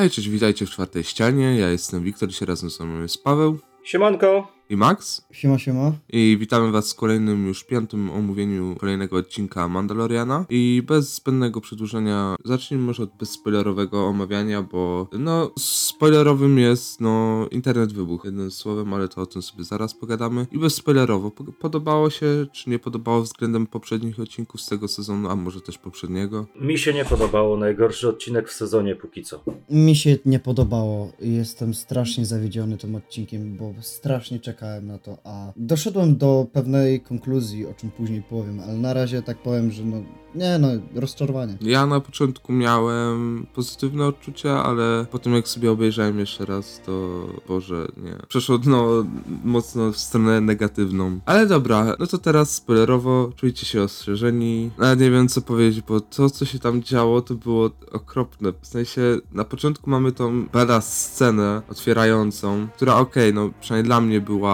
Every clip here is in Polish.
Hej, cześć, witajcie w czwartej ścianie. Ja jestem Wiktor, dzisiaj razem ze mną jest Paweł Siemanko! I Max. Siema, siema. I witamy was w kolejnym już piątym omówieniu kolejnego odcinka Mandaloriana. I bez zbędnego przedłużenia zacznijmy może od bezspoilerowego omawiania, bo no spoilerowym jest no internet wybuch, jednym słowem, ale to o tym sobie zaraz pogadamy. I bezspoilerowo, po- podobało się czy nie podobało względem poprzednich odcinków z tego sezonu, a może też poprzedniego? Mi się nie podobało, najgorszy odcinek w sezonie póki co. Mi się nie podobało jestem strasznie zawiedziony tym odcinkiem, bo strasznie czekałem na to, a doszedłem do pewnej konkluzji, o czym później powiem, ale na razie tak powiem, że no, nie no, rozczarowanie. Ja na początku miałem pozytywne odczucia, ale potem jak sobie obejrzałem jeszcze raz, to Boże, nie. Przeszło no mocno w stronę negatywną. Ale dobra, no to teraz spoilerowo, czujcie się ostrzeżeni. Nawet nie wiem co powiedzieć, bo to co się tam działo to było okropne. W sensie na początku mamy tą badass scenę otwierającą, która okej, no przynajmniej dla mnie była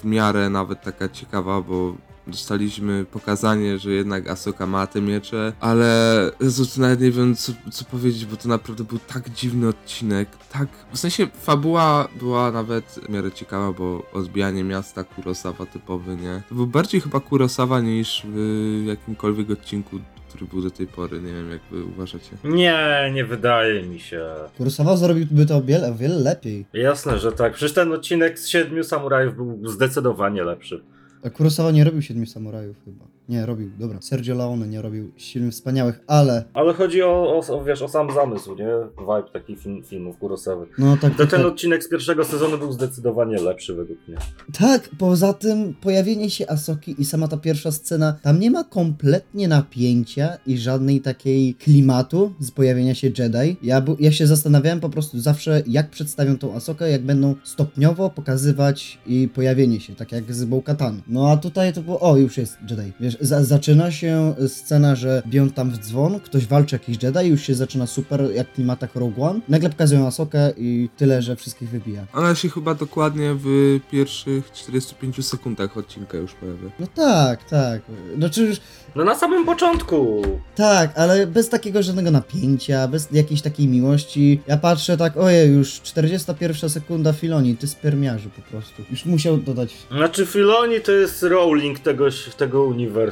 w miarę nawet taka ciekawa, bo dostaliśmy pokazanie, że jednak Asoka ma te miecze, ale Jezu, to nawet nie wiem co, co powiedzieć, bo to naprawdę był tak dziwny odcinek, tak, w sensie fabuła była nawet w miarę ciekawa, bo odbijanie miasta Kurosawa typowy, nie? To był bardziej chyba Kurosawa niż w jakimkolwiek odcinku który był do tej pory, nie wiem jak wy uważacie. Nie, nie wydaje mi się. Kurosawa zrobiłby to o wiele, o wiele lepiej. Jasne, że tak. Przecież ten odcinek z siedmiu samurajów był zdecydowanie lepszy. A Kurosawa nie robił Siedmiu Samurajów chyba. Nie, robił, dobra. Sergio Leone nie robił Siedmiu Wspaniałych, ale... Ale chodzi o, o, wiesz, o sam zamysł, nie? Vibe takich film, filmów Kurosawy. No tak, To tak, ten tak. odcinek z pierwszego sezonu był zdecydowanie lepszy według mnie. Tak, poza tym pojawienie się Asoki i sama ta pierwsza scena, tam nie ma kompletnie napięcia i żadnej takiej klimatu z pojawienia się Jedi. Ja, bu- ja się zastanawiałem po prostu zawsze, jak przedstawią tą Asokę, jak będą stopniowo pokazywać i pojawienie się, tak jak z Bo-Katan. No a tutaj to było, o już jest Jedi. Wiesz, za- zaczyna się scena, że biją tam w dzwon, ktoś walczy jakiś Jedi, już się zaczyna super, jak klimatak Rogue One. Nagle pokazują Asokę i tyle, że wszystkich wybija. Ona się chyba dokładnie w pierwszych 45 sekundach odcinka już pojawia. No tak, tak. Znaczy już No na samym początku! Tak, ale bez takiego żadnego napięcia, bez jakiejś takiej miłości. Ja patrzę tak, ojej, już 41 sekunda Filoni, ty spermiarzy po prostu. Już musiał dodać. Znaczy Filoni to jest Rowling tego, tego uniwersum.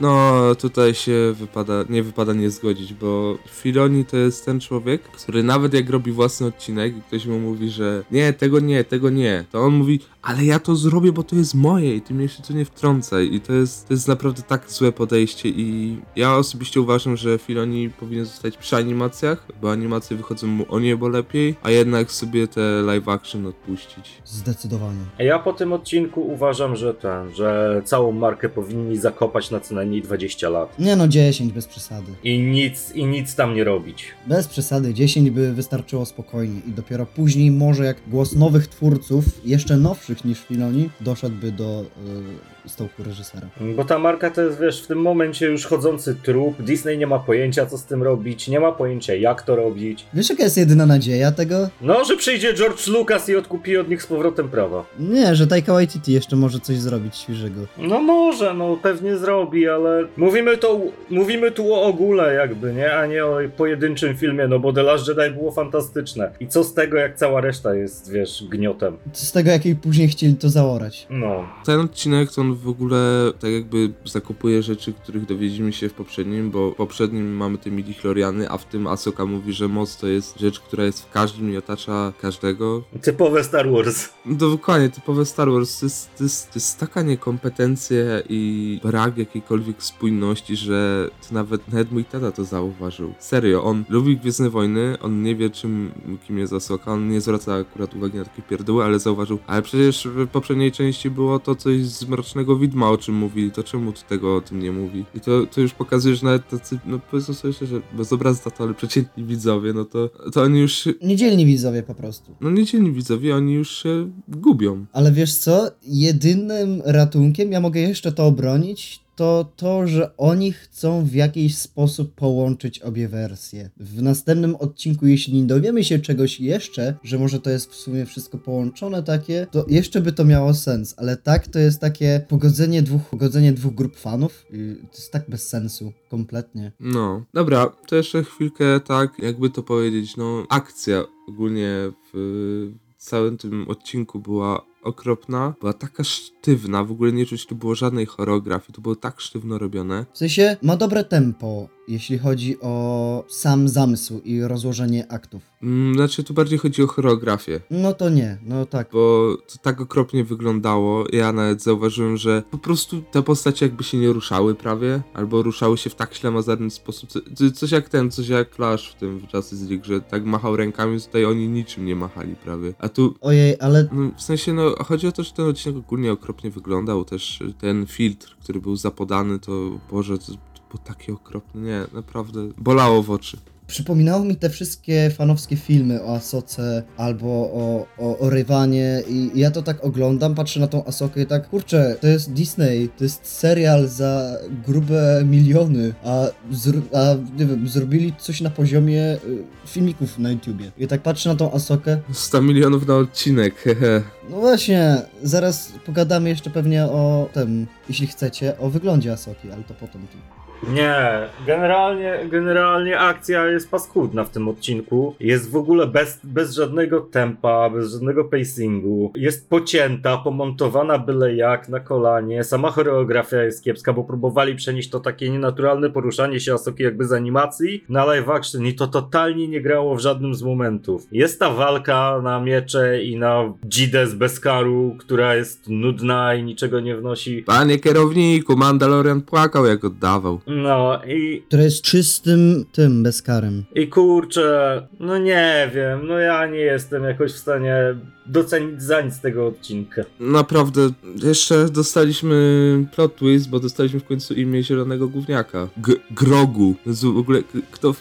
No, tutaj się wypada, nie wypada nie zgodzić, bo Filoni to jest ten człowiek, który nawet jak robi własny odcinek i ktoś mu mówi, że nie, tego nie, tego nie, to on mówi, ale ja to zrobię, bo to jest moje i ty mnie się tu nie wtrącaj. I to jest, to jest naprawdę tak złe podejście i ja osobiście uważam, że Filoni powinien zostać przy animacjach, bo animacje wychodzą mu o niebo lepiej, a jednak sobie te live action odpuścić. Zdecydowanie. A Ja po tym odcinku uważam, że ten, że całą markę powinni zakopać na co najmniej 20 lat. Nie no, 10 bez przesady. I nic, i nic tam nie robić. Bez przesady, 10 by wystarczyło spokojnie i dopiero później może jak głos nowych twórców, jeszcze nowszych niż Filoni, doszedłby do y, stołku reżysera. Bo ta marka to jest, wiesz, w tym momencie już chodzący trup. Disney nie ma pojęcia, co z tym robić, nie ma pojęcia, jak to robić. Wiesz jaka jest jedyna nadzieja tego? No, że przyjdzie George Lucas i odkupi od nich z powrotem prawa. Nie, że Taika Waititi jeszcze może coś zrobić świeżego. No może, no pewnie zrobi, ale mówimy, to, mówimy tu o ogóle jakby, nie? A nie o pojedynczym filmie, no bo The Last Jedi było fantastyczne. I co z tego, jak cała reszta jest, wiesz, gniotem. Z tego jakiej później chcieli to zaorać. No. Ten odcinek to w ogóle tak jakby zakopuje rzeczy, których dowiedzieliśmy się w poprzednim, bo w poprzednim mamy te midichloriany, a w tym Asoka mówi, że moc to jest rzecz, która jest w każdym i otacza każdego. Typowe Star Wars. No dokładnie, typowe Star Wars, to jest, to jest, to jest taka niekompetencja i brak jakiejkolwiek spójności, że to nawet, nawet mój tata to zauważył. Serio, on lubi Gwiezdne Wojny, on nie wie czym, kim jest Asoka, on nie zwraca akurat uwagi na takie pierdoły, ale zauważył, ale przecież w poprzedniej części było to coś z Mrocznego Widma, o czym mówili, to czemu tu tego o tym nie mówi? I to, to już pokazuje, że nawet tacy, no powiedzmy sobie szczerze, bez obrazu tato, ale przeciętni widzowie, no to, to oni już Niedzielni widzowie po prostu. no nie dzielni widzowie, oni już się gubią. Ale wiesz co? Jedynym ratunkiem, ja mogę jeszcze to obronić, to to że oni chcą w jakiś sposób połączyć obie wersje. W następnym odcinku, jeśli nie dowiemy się czegoś jeszcze, że może to jest w sumie wszystko połączone takie, to jeszcze by to miało sens, ale tak to jest takie pogodzenie dwóch, pogodzenie dwóch grup fanów. To jest tak bez sensu, kompletnie. No, dobra, to jeszcze chwilkę tak, jakby to powiedzieć, no, akcja ogólnie w całym tym odcinku była okropna, była taka sztywna, w ogóle nie czuć tu było żadnej choreografii, to było tak sztywno robione. W sensie ma dobre tempo, jeśli chodzi o sam zamysł i rozłożenie aktów. Mm, Znaczy, tu bardziej chodzi o choreografię. No to nie, no tak. bo to tak okropnie wyglądało. Ja nawet zauważyłem, że po prostu te postacie jakby się nie ruszały prawie, albo ruszały się w tak ślamazarny sposób. Co- co- Coś jak ten, coś jak Flash w tym w Justice League, że tak machał rękami, tutaj oni niczym nie machali prawie. A tu Ojej, ale no, w sensie, no, chodzi o to, że ten odcinek ogólnie okropnie wyglądał, też ten filtr, który był zapodany, to, Boże, to było takie okropne, nie, naprawdę, bolało w oczy. przypominało mi te wszystkie fanowskie filmy o Asoce albo o, o, o Rywanie i ja to tak oglądam, patrzę na tą Asokę i tak, kurczę, to jest Disney, to jest serial za grube miliony, a, a nie wiem, zrobili coś na poziomie y, filmików na YouTubie. I tak patrzę na tą Asokę, 100 milionów na odcinek, hehe. no właśnie, zaraz pogadamy jeszcze pewnie o tym, jeśli chcecie, o wyglądzie Asoki, ale to potem. Nie, generalnie, generalnie akcja jest paskudna w tym odcinku. Jest w ogóle bez, bez żadnego tempa, bez żadnego pacingu. Jest pocięta, pomontowana byle jak na kolanie. Sama choreografia jest kiepska, bo próbowali przenieść to takie nienaturalne poruszanie się Asoki jakby z animacji na live action i to totalnie nie grało w żadnym z momentów. Jest ta walka na miecze i na dzidę z Beskaru, która jest nudna i niczego nie wnosi. Panie kierowniku, Mandalorian płakał jak oddawał. No i Które jest czystym tym, bezkarem. I kurczę, no nie wiem, no ja nie jestem jakoś w stanie docenić za nic tego odcinka. Naprawdę, jeszcze dostaliśmy plot twist, bo dostaliśmy w końcu imię zielonego gówniaka. G Grogu. Jezu, w ogóle, kto,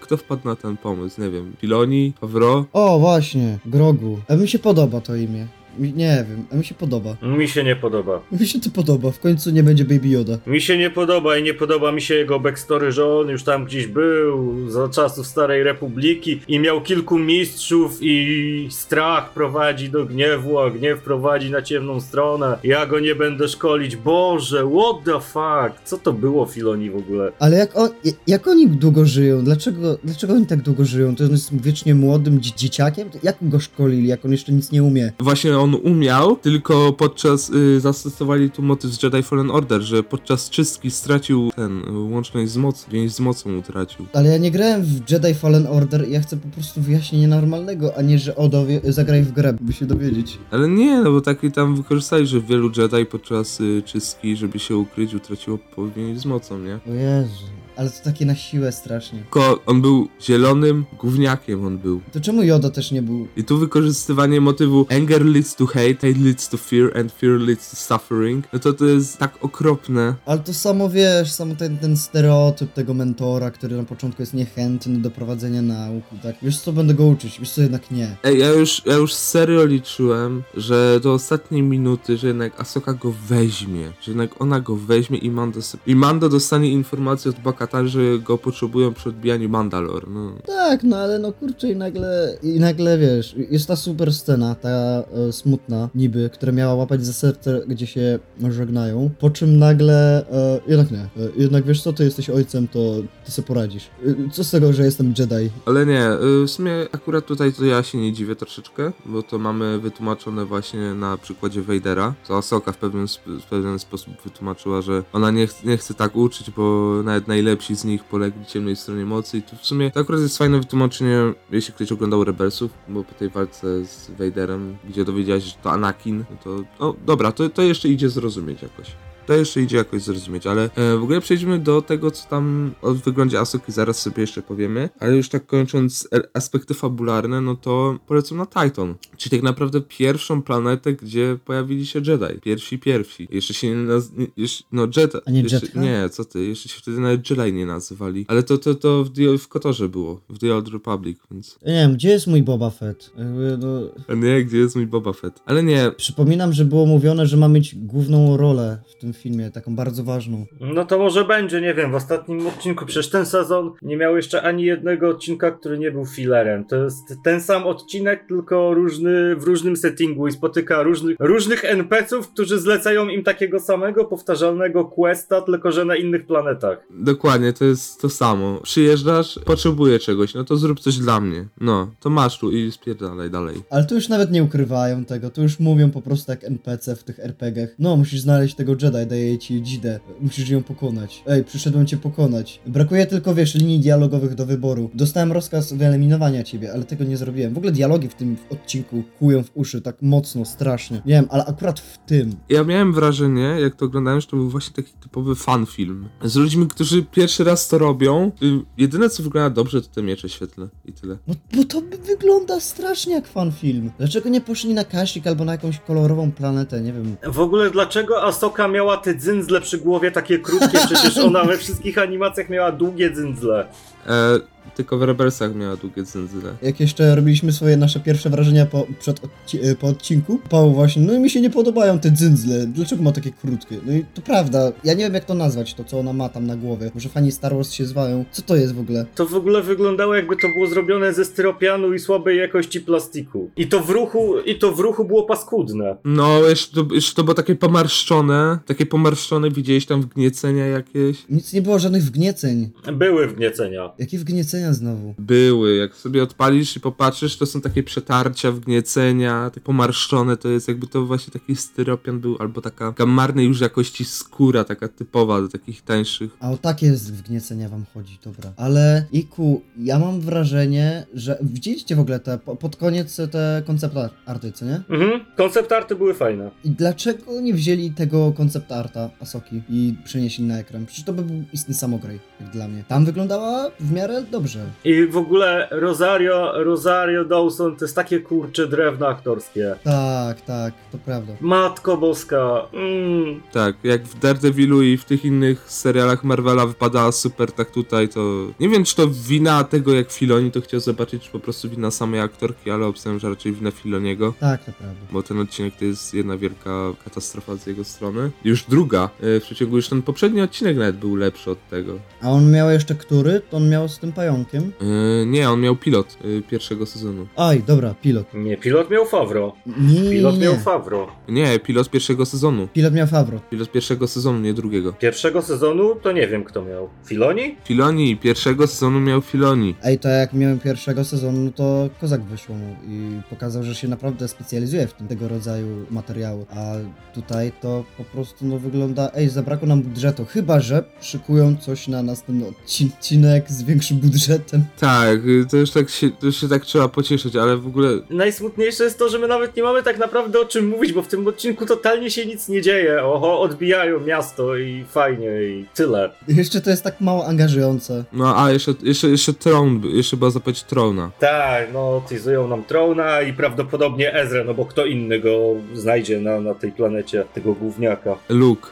kto, wpadł na ten pomysł? Nie wiem. Filoni? Favreau? O, właśnie, Grogu. A mi się podoba to imię. Nie wiem, a mi się podoba. Mi się nie podoba. Mi się to podoba, w końcu nie będzie Baby Yoda. Mi się nie podoba i nie podoba mi się jego backstory, że on już tam gdzieś był za czasów Starej Republiki i miał kilku mistrzów i strach prowadzi do gniewu, a gniew prowadzi na ciemną stronę. Ja go nie będę szkolić. Boże, what the fuck? Co to było Filoni w ogóle? Ale jak, on, jak oni długo żyją? Dlaczego, dlaczego oni tak długo żyją? To on jest wiecznie młodym dzie- dzieciakiem? Jak go szkolili, jak on jeszcze nic nie umie? Właśnie on umiał, tylko podczas y, zastosowali tu motyw z Jedi Fallen Order, że podczas czystki stracił ten łączność z mocą, więź z mocą utracił. Ale ja nie grałem w Jedi Fallen Order, ja chcę po prostu wyjaśnienia normalnego, a nie, że o, dowie, zagraj w grę, by się dowiedzieć. Ale nie, no bo taki tam wykorzystali, że wielu Jedi podczas y, czystki, żeby się ukryć, utraciło powięź z mocą, nie? O Jezu, ale to takie na siłę strasznie. Tylko on był zielonym gówniakiem, on był. To czemu Yoda też nie był? I tu wykorzystywanie motywu anger leads to hate, hate leads to fear and fear leads to suffering, no to to jest tak okropne. Ale to samo wiesz, samo ten, ten stereotyp tego mentora, który na początku jest niechętny do prowadzenia nauk i tak. Wiesz co, będę go uczyć, wiesz co, jednak nie. Ej, ja już, ja już serio liczyłem, że do ostatniej minuty, że jednak Asoka go weźmie, że jednak ona go weźmie i Mando, i Mando dostanie informację od Bakata, że go potrzebują przy odbijaniu Mandalor, no. Tak, no ale no kurczę i nagle, i nagle wiesz, jest ta super scena, ta e, smutna niby, która miała łapać za serce, gdzie się żegnają, po czym nagle, e, jednak nie, e, jednak wiesz co, ty jesteś ojcem, to ty sobie poradzisz. E, co z tego, że jestem Jedi? Ale nie, y, w sumie akurat tutaj to ja się nie dziwię troszeczkę, bo to mamy wytłumaczone właśnie na przykładzie Vadera. To Asoka w pewien, w pewien sposób wytłumaczyła, że ona nie, ch- nie chce tak uczyć, bo nawet najlepsi z nich polegli ciemnej stronie mocy i tu w sumie to akurat jest fajne wytłumaczenie, jeśli ktoś oglądał Rebelsów, bo po tej walce z Vaderem, gdzie dowiedziałeś, że to Anakin, no to no dobra, to, to jeszcze idzie zrozumieć jakoś. To jeszcze idzie jakoś zrozumieć, ale e, w ogóle przejdźmy do tego, co tam o wyglądzie Asoki zaraz sobie jeszcze powiemy. Ale już tak kończąc e, aspekty fabularne, no to polecam na Titan. Czyli tak naprawdę pierwszą planetę, gdzie pojawili się Jedi. Pierwsi, pierwsi. Jeszcze się nie naz... jeszcze, no Jedi. A nie jeszcze, Jedha? Nie, co ty, jeszcze się wtedy nawet Jedi nie nazywali. Ale to, to, to w, The, w Kotorze było, w The Old Republic, więc... Ja nie wiem, gdzie jest mój Boba Fett? Jakby, no, nie, gdzie jest mój Boba Fett? Ale nie, przypominam, że było mówione, że ma mieć główną rolę w tym filmie, taką bardzo ważną. No to może będzie, nie wiem, w ostatnim odcinku. Przecież ten sezon nie miał jeszcze ani jednego odcinka, który nie był fillerem. To jest ten sam odcinek, tylko różny, w różnym settingu i spotyka różnych, różnych NPC-ów, którzy zlecają im takiego samego, powtarzalnego questa, tylko że na innych planetach. Dokładnie, to jest to samo. Przyjeżdżasz, potrzebuję czegoś, no to zrób coś dla mnie. No, to masz tu i spierdalaj dalej. Ale tu już nawet nie ukrywają tego, tu już mówią po prostu jak NPC w tych RPGach. No, musisz znaleźć tego Jedi, daje ci dzidę, musisz ją pokonać. Ej, przyszedłem cię pokonać. Brakuje tylko, wiesz, linii dialogowych do wyboru. Dostałem rozkaz wyeliminowania ciebie, ale tego nie zrobiłem. W ogóle dialogi w tym odcinku kują w uszy tak mocno, strasznie. Nie wiem, ale akurat w tym. Ja miałem wrażenie, jak to oglądałem, że to był właśnie taki typowy fan film. Z ludźmi, którzy pierwszy raz to robią. Y, Jedyne co wygląda dobrze to te miecze świetlne i tyle. No, bo to wygląda strasznie jak fan film. Dlaczego nie poszli na Kashyyyk albo na jakąś kolorową planetę, nie wiem. W ogóle dlaczego Asoka miała te dzyndzle przy głowie takie krótkie? Przecież ona we wszystkich animacjach miała długie dzyndzle. E, tylko w Rebelsach miała długie cenzyle. Jak jeszcze robiliśmy swoje nasze pierwsze wrażenia po, przed odci- e, po odcinku, Paweł właśnie, no i mi się nie podobają te dzyndzle, dlaczego ma takie krótkie? No i to prawda, ja nie wiem jak to nazwać, to co ona ma tam na głowie. Może fani Star Wars się zwają. Co to jest w ogóle? To w ogóle wyglądało jakby to było zrobione ze styropianu i słabej jakości plastiku. I to w ruchu, i to w ruchu było paskudne. No, jeszcze to, jeszcze to było takie pomarszczone. Takie pomarszczone, widziałeś tam wgniecenia jakieś? Nic nie było żadnych wgnieceń. Były wgniecenia. Jakie wgniecenia znowu? Były, jak sobie odpalisz i popatrzysz, to są takie przetarcia, wgniecenia, takie pomarszczone, to jest jakby to właśnie taki styropian był, albo taka, taka marnej już jakości skóra, taka typowa do takich tańszych. A o takie wgniecenia wam chodzi, dobra. Ale Iku, ja mam wrażenie, że widzieliście w ogóle te, po- pod koniec te koncept arty, co nie? Mhm, koncept arty były fajne. I dlaczego nie wzięli tego koncept arta Asoki i przenieśli na ekran? Przecież to by był istny samograj, jak dla mnie. Tam wyglądała w miarę dobrze. I w ogóle Rosario, Rosario Dawson to jest takie kurcze drewno aktorskie. Tak, tak, to prawda. Matko boska. Mm. Tak, jak w Daredevilu i w tych innych serialach Marvela wypadała super, tak tutaj to... Nie wiem, czy to wina tego, jak Filoni to chciał zobaczyć, czy po prostu wina samej aktorki, ale obstawiam, że raczej wina Filoniego. Tak, to prawda. Bo ten odcinek to jest jedna wielka katastrofa z jego strony. Już druga. e, W przeciągu już ten poprzedni odcinek nawet był lepszy od tego. A on miał jeszcze który? To on miał z tym pająkiem. E, nie, on miał pilot e, pierwszego sezonu. Aj, dobra, pilot. Nie, pilot miał Favro. Nie, Pilot nie, miał. Favro. Nie, pilot pierwszego sezonu. Pilot miał Favro. Pilot pierwszego sezonu, nie drugiego. Pierwszego sezonu to nie wiem kto miał. Filoni? Filoni, pierwszego sezonu miał Filoni. Ej, to jak miałem pierwszego sezonu, to Kozak wyszło mu i pokazał, że się naprawdę specjalizuje w tym, tego rodzaju materiału. A tutaj to po prostu no wygląda, ej, zabrakło nam budżetu. Chyba, że szykują coś na następny odcinek z większym budżetem. Tak, y, to już tak się, to już się tak trzeba pocieszyć, ale w ogóle Najsmutniejsze jest to, że my nawet nie mamy tak naprawdę o czym mówić, bo w tym odcinku totalnie się nic nie dzieje. Oho, odbijają miasto i fajnie i tyle. Jeszcze to jest tak mało angażujące. No a jeszcze, jeszcze, jeszcze Tron, jeszcze była zapowiedź Trona. Tak, no teasują nam Trona i prawdopodobnie Ezra, no bo kto inny go znajdzie na, na tej planecie, tego główniaka. Luke.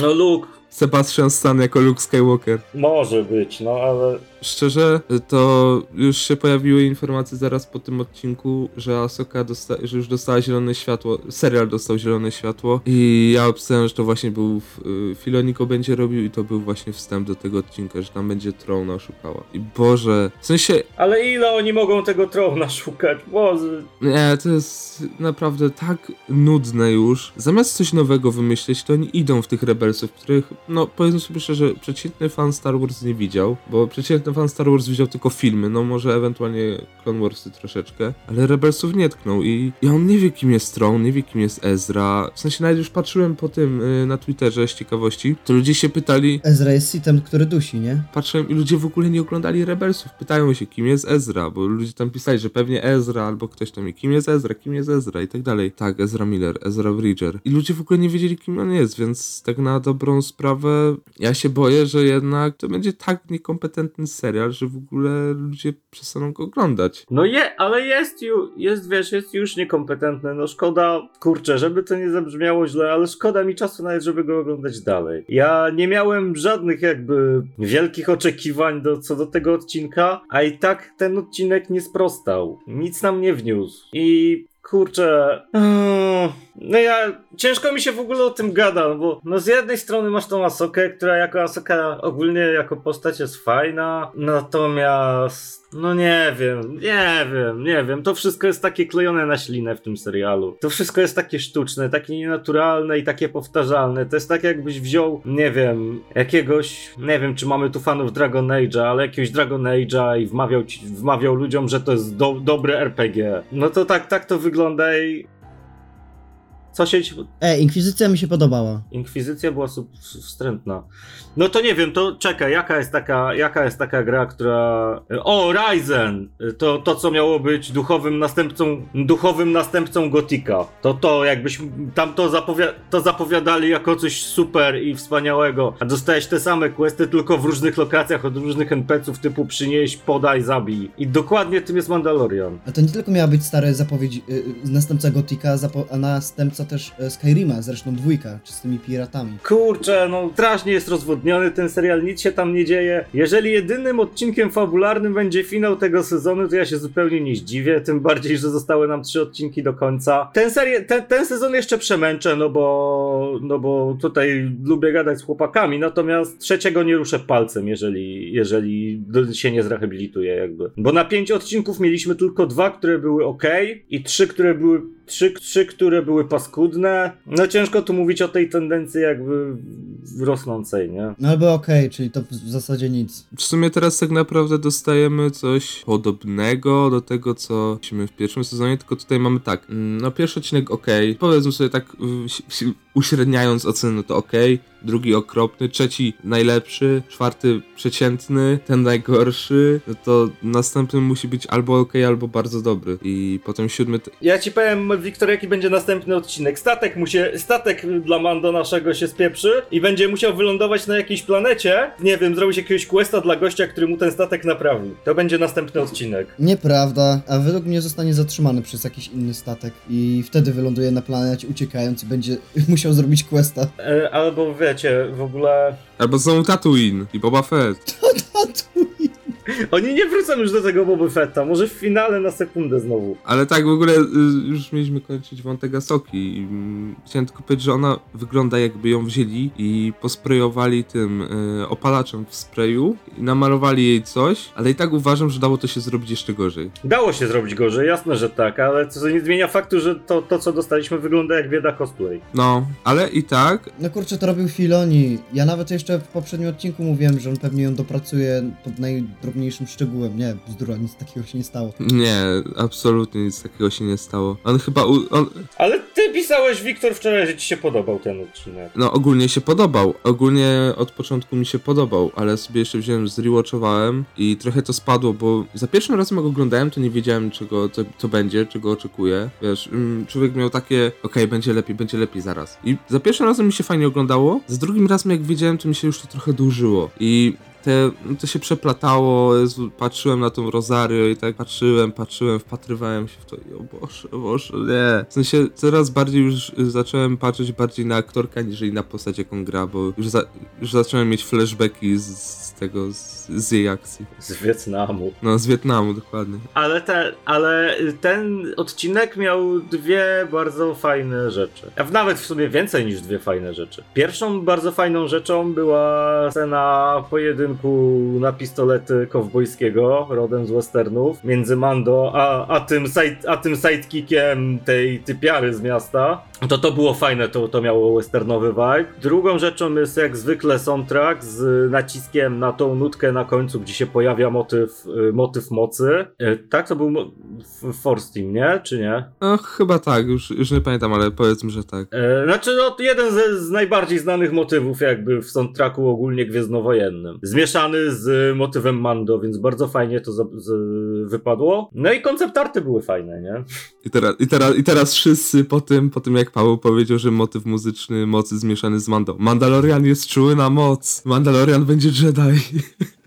No Luke, Sebastian Stan jako Luke Skywalker. może być, no ale Szczerze, to już się pojawiły informacje zaraz po tym odcinku, że Ahsoka dosta- że już dostała zielone światło, serial dostał zielone światło i ja obstawiam, że to właśnie był, y, Filoniko będzie robił i to był właśnie wstęp do tego odcinka, że tam będzie Trona szukała. I Boże, w sensie, Ale ile oni mogą tego Trona szukać? Boże. Nie, to jest naprawdę tak nudne już. Zamiast coś nowego wymyśleć, to oni idą w tych Rebelsów, których, no powiedzmy sobie szczerze, przeciętny fan Star Wars nie widział, bo przeciętny fan Star Wars widział tylko filmy, no może ewentualnie Clone Warsy troszeczkę, ale Rebelsów nie tknął i, i on nie wie kim jest Tron, nie wie kim jest Ezra. W sensie nawet już patrzyłem po tym y, na Twitterze z ciekawości, to ludzie się pytali, Ezra jest sitem, który dusi, nie? patrzyłem i ludzie w ogóle nie oglądali Rebelsów. Pytają się, kim jest Ezra, bo ludzie tam pisali, że pewnie Ezra, albo ktoś tam, kim jest Ezra, kim jest Ezra i tak dalej. Tak, Ezra Miller, Ezra Bridger. I ludzie w ogóle nie wiedzieli, kim on jest, więc tak na dobrą sprawę ja się boję, że jednak to będzie tak niekompetentny serial, że w ogóle ludzie przestaną go oglądać. No je, ale jest już, jest wiesz, jest już niekompetentny, no szkoda, kurczę, żeby to nie zabrzmiało źle, ale szkoda mi czasu nawet, żeby go oglądać dalej. Ja nie miałem żadnych jakby wielkich oczekiwań do, co do tego odcinka, a i tak ten odcinek nie sprostał. Nic nam nie wniósł. I kurczę... mm, No ja, ciężko mi się w ogóle o tym gada, no bo no z jednej strony masz tą Asokę, która jako Asoka ogólnie jako postać jest fajna, natomiast no nie wiem, nie wiem, nie wiem, to wszystko jest takie klejone na ślinę w tym serialu. To wszystko jest takie sztuczne, takie nienaturalne i takie powtarzalne. To jest tak jakbyś wziął, nie wiem, jakiegoś, nie wiem czy mamy tu fanów Dragon Age'a, ale jakiegoś Dragon Age'a i wmawiał, ci, wmawiał ludziom, że to jest do, dobry RPG. No to tak, tak to wygląda i co się. E, Inkwizycja mi się podobała. Inkwizycja była wstrętna. No to nie wiem, to czekaj, jaka jest taka, jaka jest taka gra, która. O, Ryzen! To, to co miało być duchowym następcą, duchowym następcą Gotika. To to, jakbyś tam to, zapowi- to zapowiadali jako coś super i wspaniałego, a dostałeś te same questy, tylko w różnych lokacjach od różnych NPC-ów, typu przynieś, podaj, zabij. I dokładnie tym jest Mandalorian. A to nie tylko miała być stara zapowiedź, y, y, następca Gotika, zapo- a następca też y, Skyrima, zresztą dwójka, czy z tymi piratami. Kurczę, no strasznie jest rozwodniony ten serial, nic się tam nie dzieje. Jeżeli jedynym odcinkiem fabularnym będzie finał tego sezonu, to ja się zupełnie nie zdziwię, tym bardziej, że zostały nam trzy odcinki do końca. Ten, ten, sezon jeszcze przemęczę, no bo, no bo tutaj lubię gadać z chłopakami, natomiast trzeciego nie ruszę palcem, jeżeli, jeżeli się nie zrehabilituję jakby. Bo na pięć odcinków mieliśmy tylko dwa, które były ok i trzy, które były Trzy, trzy, które były paskudne. No ciężko tu mówić o tej tendencji jakby rosnącej, nie? No albo okej, czyli to w zasadzie nic. W sumie teraz tak naprawdę dostajemy coś podobnego do tego, co mieliśmy w pierwszym sezonie, tylko tutaj mamy tak, mm, no pierwszy odcinek ok, powiedzmy sobie tak uśredniając oceny, no to ok, drugi okropny, trzeci najlepszy, czwarty przeciętny, ten najgorszy, no to następny musi być albo ok, albo bardzo dobry i potem siódmy, t- Ja ci powiem, Wiktor, jaki będzie następny odcinek. Statek mu się, statek dla Mando naszego się spieprzy i będzie musiał wylądować na jakiejś planecie. Nie wiem, zrobić jakiegoś questa dla gościa, który mu ten statek naprawi. To będzie następny odcinek. Nieprawda, a według mnie zostanie zatrzymany przez jakiś inny statek i wtedy wyląduje na planecie uciekając i będzie musiał zrobić questa. E, albo wiecie, w ogóle... albo znowu Tatooine i Boba Fett. Oni nie wrócą już do tego Boba Fetta, może w finale na sekundę znowu. Ale tak, w ogóle y, już mieliśmy kończyć wątek Asoki. mm, Chciałem tylko powiedzieć, że ona wygląda jakby ją wzięli i posprayowali tym y, opalaczem w sprayu i namalowali jej coś, ale i tak uważam, że dało to się zrobić jeszcze gorzej. Dało się zrobić gorzej, jasne, że tak, ale to nie zmienia faktu, że to, to co dostaliśmy wygląda jak bieda cosplay. No, ale i tak, No kurczę, to robił Filoni. Ja nawet jeszcze w poprzednim odcinku mówiłem, że on pewnie ją dopracuje pod najdrobniejszym szczegółem. Nie, bzdura, nic takiego się nie stało. nie, absolutnie nic takiego się nie stało. On chyba, u, on, Ale ty pisałeś, Wiktor, wczoraj, że ci się podobał ten odcinek. no ogólnie się podobał. Ogólnie od początku mi się podobał, ale sobie jeszcze wziąłem, zrewatchowałem i trochę to spadło, bo za pierwszym razem jak oglądałem, to nie wiedziałem czego, co, co będzie, czego oczekuję. Wiesz, mm, człowiek miał takie, okej, będzie lepiej, będzie lepiej zaraz. I za pierwszym razem mi się fajnie oglądało, za drugim razem jak wiedziałem, to mi się już to trochę dłużyło. I te, no to się przeplatało, patrzyłem na tą Rosario i tak patrzyłem, patrzyłem, wpatrywałem się w to i o Boże, o Boże, nie. W sensie coraz bardziej już zacząłem patrzeć bardziej na aktorka niż na postać jaką gra, bo już, za, już zacząłem mieć flashbacki z, z tego, z, z jej akcji. Z Wietnamu. No, z Wietnamu dokładnie. Ale, te, ale ten odcinek miał dwie bardzo fajne rzeczy. A nawet w sumie więcej niż dwie fajne rzeczy. Pierwszą bardzo fajną rzeczą była scena pojedynku na pistolety kowbojskiego, rodem z westernów, między Mando a, a, tym, side, a tym sidekickiem tej typiary z miasta. To to było fajne, to, to miało westernowy vibe. Drugą rzeczą jest jak zwykle soundtrack z naciskiem na tą nutkę na końcu, gdzie się pojawia motyw, y, motyw mocy. Y, Tak, to był w- Force Team, nie? Czy nie? No, chyba tak, już, już nie pamiętam, ale powiedzmy, że tak. E, Znaczy, no, jeden z, z najbardziej znanych motywów jakby w soundtracku ogólnie gwiezdnowojennym. Zmieszany z motywem Mando, więc bardzo fajnie to za, z, wypadło. No i koncept arty były fajne, nie? I teraz, i, teraz, I teraz wszyscy po tym, po tym jak Paweł powiedział, że motyw muzyczny mocy zmieszany z Mando. Mandalorian jest czuły na moc. Mandalorian będzie Jedi.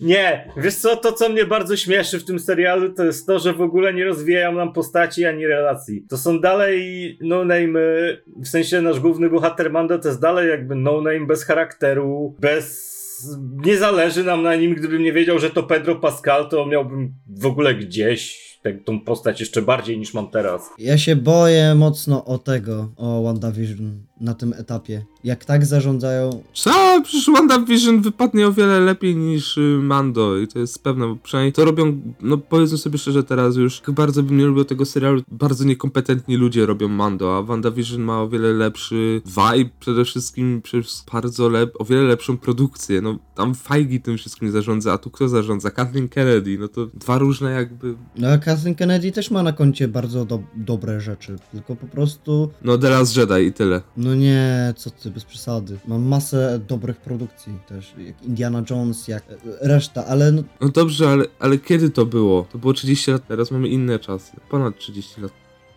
Nie, wiesz co, to co mnie bardzo śmieszy w tym serialu, to jest to, że w ogóle nie rozwijają nam postaci ani relacji. To są dalej no-name, w sensie nasz główny bohater Mando to jest dalej jakby no-name bez charakteru, bez... Nie zależy nam na nim, gdybym nie wiedział, że to Pedro Pascal, to miałbym w ogóle gdzieś tę tą postać jeszcze bardziej niż mam teraz. Ja się boję mocno o tego, o WandaVision na tym etapie. Jak tak zarządzają. Co? Przecież WandaVision wypadnie o wiele lepiej niż y, Mando i to jest pewne, bo przynajmniej to robią, no powiedzmy sobie szczerze teraz już, bardzo bym nie lubił tego serialu, bardzo niekompetentni ludzie robią Mando, a WandaVision ma o wiele lepszy vibe, przede wszystkim przez bardzo lep, o wiele lepszą produkcję, no tam Feige tym wszystkim zarządza, a tu kto zarządza? Kathleen Kennedy, no to dwa różne jakby, No, a Kathleen Kennedy też ma na koncie bardzo do, dobre rzeczy, tylko po prostu. no The Last Jedi i tyle. No nie, co ty, bez przesady. Mam masę dobrych produkcji też, jak Indiana Jones, jak e, reszta, ale no, No dobrze, ale, ale kiedy to było? To było 30 lat, teraz mamy inne czasy. Ponad 30 lat.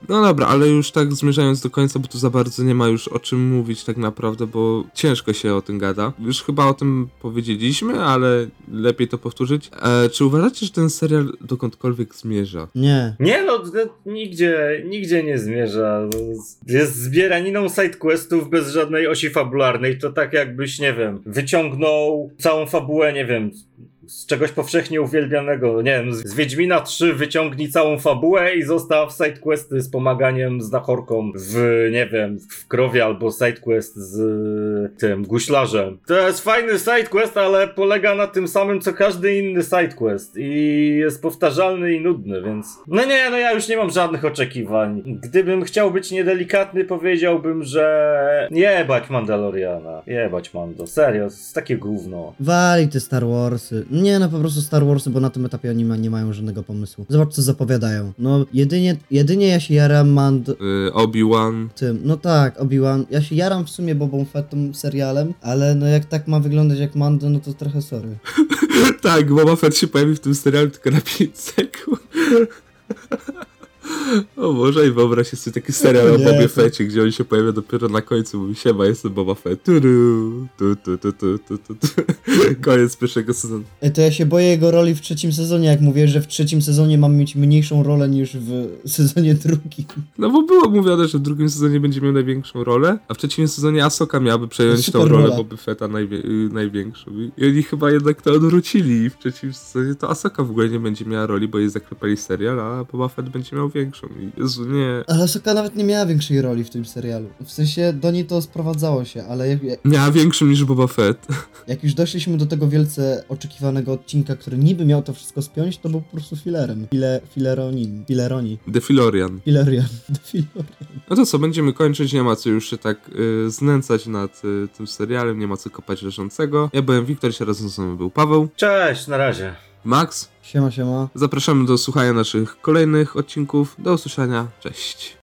No dobra, ale już tak zmierzając do końca, bo tu za bardzo nie ma już o czym mówić tak naprawdę, bo ciężko się o tym gada. Już chyba o tym powiedzieliśmy, ale lepiej to powtórzyć. E, czy uważacie, że ten serial dokądkolwiek zmierza? nie. Nie no, to nigdzie, nigdzie nie zmierza. Jest zbieraniną sidequestów bez żadnej osi fabularnej. To tak jakbyś, nie wiem, wyciągnął całą fabułę, nie wiem, z czegoś powszechnie uwielbianego. Nie wiem, z Wiedźmina 3 wyciągnij całą fabułę i zostaw sidequesty z pomaganiem znachorkom w, nie wiem, w krowie albo sidequest z tym guślarzem. To jest fajny sidequest, ale polega na tym samym co każdy inny sidequest i jest powtarzalny i nudny, więc no nie, no ja już nie mam żadnych oczekiwań. Gdybym chciał być niedelikatny, powiedziałbym, że jebać Mandaloriana, jebać Mando, serio, to jest takie gówno. Wali te Star Warsy. Nie, no po prostu Star Warsy, bo na tym etapie oni ma, nie mają żadnego pomysłu. Zobacz, co zapowiadają. No, jedynie, jedynie ja się jaram Mand... Y, Obi-Wan. tym. No tak, Obi-Wan. Ja się jaram w sumie Bobą Fettą serialem, ale no jak tak ma wyglądać jak Mando, no to trochę sorry. tak, Boba Fett się pojawi w tym serialu tylko na 5 sekund. O Boże, i wyobraź sobie taki serial o Bobie Fetcie, gdzie on się pojawia dopiero na końcu, mówi siema, jestem Boba Fett. Turu, tu, tu, tu, tu, tu, tu, tu. Koniec pierwszego sezonu. E, To ja się boję jego roli w trzecim sezonie, jak mówię, że w trzecim sezonie mam mieć mniejszą rolę niż w sezonie drugim. No bo było mówione, że w drugim sezonie będzie miał największą rolę, a w trzecim sezonie Asoka miałaby przejąć tą rolę rola. Boby Fetta najwie- y, największą. I- I oni chyba jednak to odwrócili i w trzecim sezonie to Asoka w ogóle nie będzie miała roli, bo jej zaklepali serial, a Boba Fett będzie miał większą. I Jezu, nie. Ale Soka nawet nie miała większej roli w tym serialu. W sensie do niej to sprowadzało się, ale jak, Miała większą niż Boba Fett. jak już doszliśmy do tego wielce oczekiwanego odcinka, który niby miał to wszystko spiąć, to był po prostu filerem. File, fileronin. Fileroni. The Filorian. Filerian. Filerian. No to co, będziemy kończyć, nie ma co już się tak y, znęcać nad y, tym serialem, nie ma co kopać leżącego. Ja byłem Wiktor, się razem z nami był Paweł, Cześć, na razie. Max. Siema, siema. Zapraszamy do słuchania naszych kolejnych odcinków. Do usłyszenia, cześć.